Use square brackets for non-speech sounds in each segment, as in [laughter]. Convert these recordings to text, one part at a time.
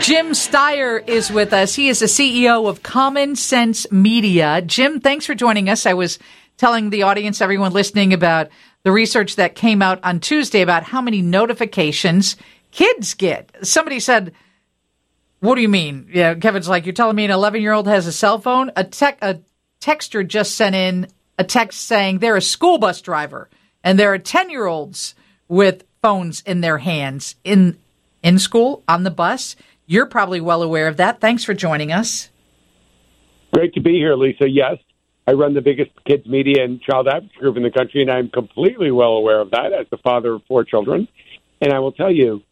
Jim Steyer is with us. He is the CEO of Common Sense Media. Jim, thanks for joining us. I was telling the audience, everyone listening, about the research that came out on Tuesday about how many notifications kids get. Somebody said, What do you mean? Yeah, Kevin's like, You're telling me an 11 year old has a cell phone? A, a texter just sent in a text saying they're a school bus driver and there are 10 year olds with phones in their hands in in school on the bus. You're probably well aware of that. Thanks for joining us. Great to be here, Lisa. Yes, I run the biggest kids media and child advocacy group in the country, and I'm completely well aware of that as the father of four children. And I will tell you,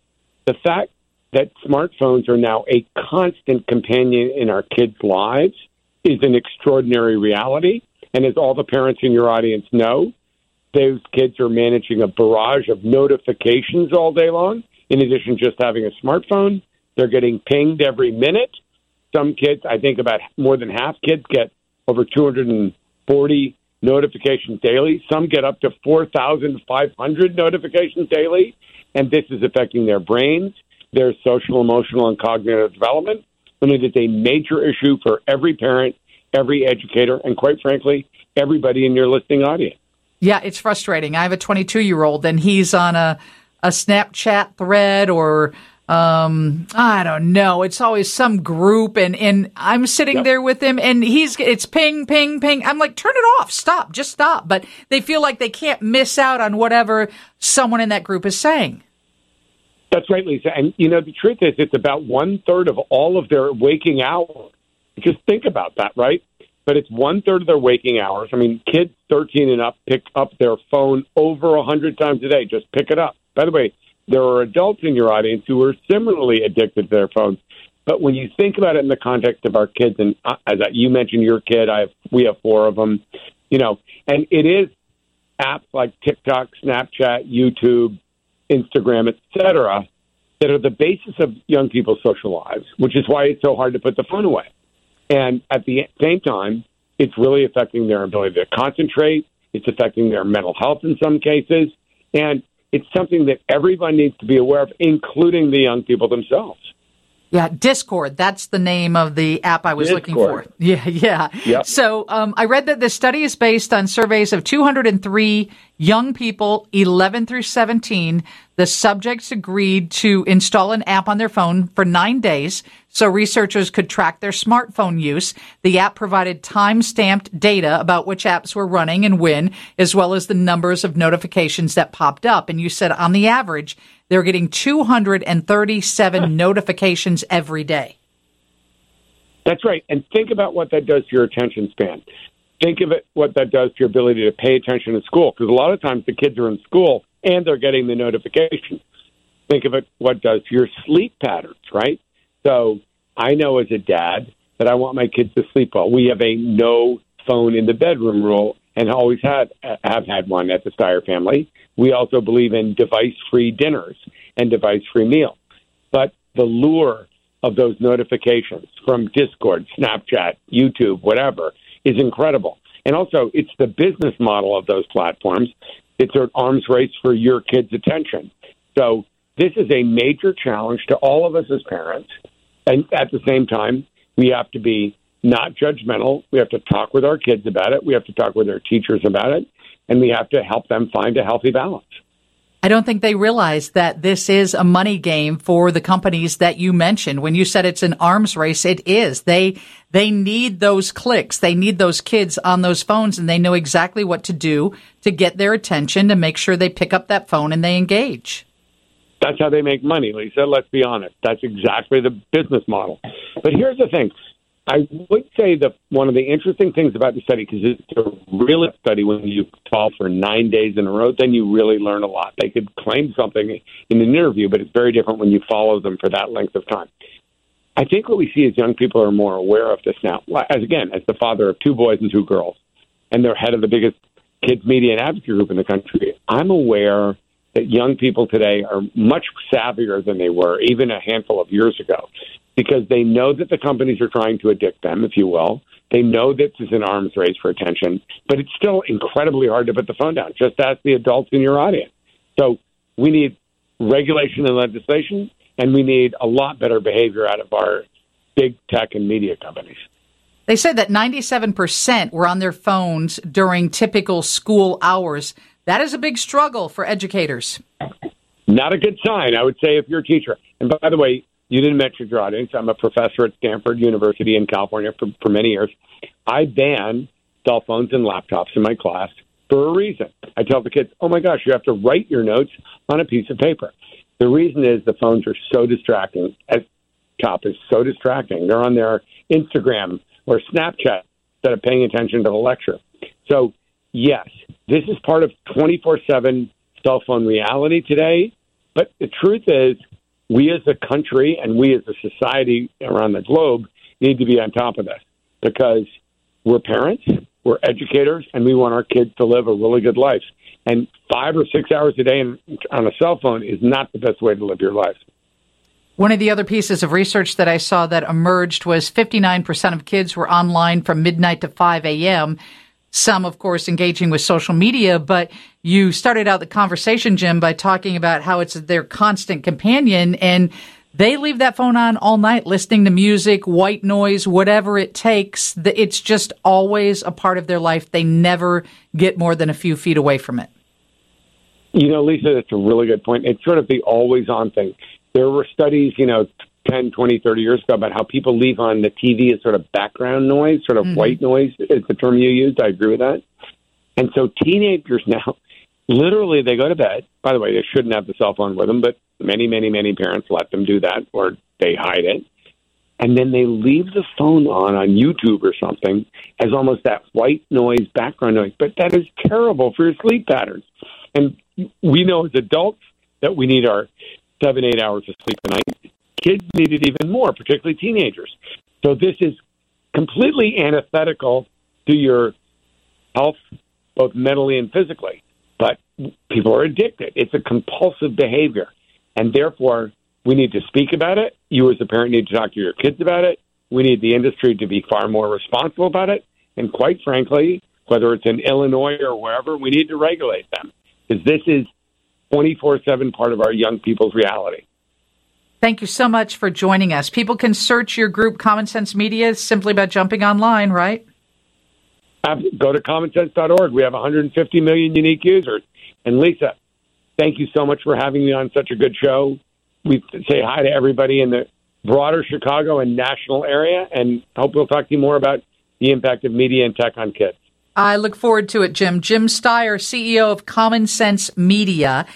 the fact that smartphones are now a constant companion in our kids' lives is an extraordinary reality. And as all the parents in your audience know, those kids are managing a barrage of notifications all day long. In addition to just having a smartphone, they're getting pinged every minute. Some kids, I think about more than half kids get over 240 notifications daily. Some get up to 4,500 notifications daily. And this is affecting their brains, their social, emotional, and cognitive development. And it is a major issue for every parent, every educator, and quite frankly, everybody in your listening audience. Yeah, it's frustrating. I have a 22 year old and he's on a, a Snapchat thread or um i don't know. It's always some group and and i'm sitting yep. there with him and he's it's ping ping ping. I'm like turn it off. Stop. Just stop. But they feel like they can't miss out on whatever someone in that group is saying. That's right lisa. And you know the truth is it's about one third of all of their waking hours. Just think about that right? But it's one third of their waking hours. I mean kids 13 and up pick up their phone over a hundred times a day. Just pick it up. By the way there are adults in your audience who are similarly addicted to their phones. But when you think about it in the context of our kids, and as you mentioned, your kid, I have, we have four of them, you know, and it is apps like TikTok, Snapchat, YouTube, Instagram, etc., that are the basis of young people's social lives, which is why it's so hard to put the phone away. And at the same time, it's really affecting their ability to concentrate. It's affecting their mental health in some cases. And it's something that everyone needs to be aware of, including the young people themselves. Yeah, Discord. That's the name of the app I was Discord. looking for. [laughs] Yeah, yeah. Yep. So um, I read that this study is based on surveys of 203 young people, 11 through 17. The subjects agreed to install an app on their phone for nine days so researchers could track their smartphone use. The app provided time stamped data about which apps were running and when, as well as the numbers of notifications that popped up. And you said on the average, they're getting 237 notifications every day. That's right. And think about what that does to your attention span. Think of it what that does to your ability to pay attention in school because a lot of times the kids are in school and they're getting the notifications. Think of it what does to your sleep patterns, right? So I know as a dad that I want my kids to sleep well. We have a no phone in the bedroom rule and always had have had one at the Steyer family. We also believe in device-free dinners and device-free meals. But the lure of those notifications from Discord, Snapchat, YouTube, whatever, is incredible. And also, it's the business model of those platforms. It's an arms race for your kids' attention. So this is a major challenge to all of us as parents. And at the same time, we have to be not judgmental. We have to talk with our kids about it. We have to talk with their teachers about it. And we have to help them find a healthy balance. I don't think they realize that this is a money game for the companies that you mentioned. When you said it's an arms race, it is. They they need those clicks. They need those kids on those phones and they know exactly what to do to get their attention to make sure they pick up that phone and they engage. That's how they make money, Lisa. Let's be honest. That's exactly the business model. But here's the thing I would say that one of the interesting things about the study, because it's a real study when you fall for nine days in a row, then you really learn a lot. They could claim something in an interview, but it's very different when you follow them for that length of time. I think what we see is young people are more aware of this now. As again, as the father of two boys and two girls, and they're head of the biggest kids media and advocacy group in the country, I'm aware that young people today are much savvier than they were even a handful of years ago because they know that the companies are trying to addict them, if you will. They know this is an arms race for attention, but it's still incredibly hard to put the phone down. Just ask the adults in your audience. So we need regulation and legislation, and we need a lot better behavior out of our big tech and media companies. They said that 97% were on their phones during typical school hours. That is a big struggle for educators. Not a good sign, I would say, if you're a teacher. And by the way, you didn't mention your audience. I'm a professor at Stanford University in California for, for many years. I ban cell phones and laptops in my class for a reason. I tell the kids, oh my gosh, you have to write your notes on a piece of paper. The reason is the phones are so distracting. As top is so distracting. They're on their Instagram or Snapchat instead of paying attention to the lecture. So, yes, this is part of 24 7 cell phone reality today. But the truth is, we as a country and we as a society around the globe need to be on top of this because we're parents, we're educators, and we want our kids to live a really good life. And five or six hours a day on a cell phone is not the best way to live your life. One of the other pieces of research that I saw that emerged was 59% of kids were online from midnight to 5 a.m. Some, of course, engaging with social media, but you started out the conversation, Jim, by talking about how it's their constant companion and they leave that phone on all night listening to music, white noise, whatever it takes. It's just always a part of their life. They never get more than a few feet away from it. You know, Lisa, that's a really good point. It's sort of the always on thing. There were studies, you know, 10, 20, 30 years ago about how people leave on the TV as sort of background noise, sort of mm-hmm. white noise is the term you used. I agree with that. And so teenagers [laughs] now, literally, they go to bed. By the way, they shouldn't have the cell phone with them, but many, many, many parents let them do that or they hide it. And then they leave the phone on on YouTube or something as almost that white noise, background noise. But that is terrible for your sleep patterns. And we know as adults that we need our seven, eight hours of sleep a night. Kids need it even more, particularly teenagers. So this is completely antithetical to your health, both mentally and physically. But people are addicted. It's a compulsive behavior. And therefore, we need to speak about it. You, as a parent, need to talk to your kids about it. We need the industry to be far more responsible about it. And quite frankly, whether it's in Illinois or wherever, we need to regulate them because this is 24 7 part of our young people's reality. Thank you so much for joining us. People can search your group, Common Sense Media, simply by jumping online, right? Go to commonsense.org. We have 150 million unique users. And Lisa, thank you so much for having me on such a good show. We say hi to everybody in the broader Chicago and national area, and hope we'll talk to you more about the impact of media and tech on kids. I look forward to it, Jim. Jim Steyer, CEO of Common Sense Media.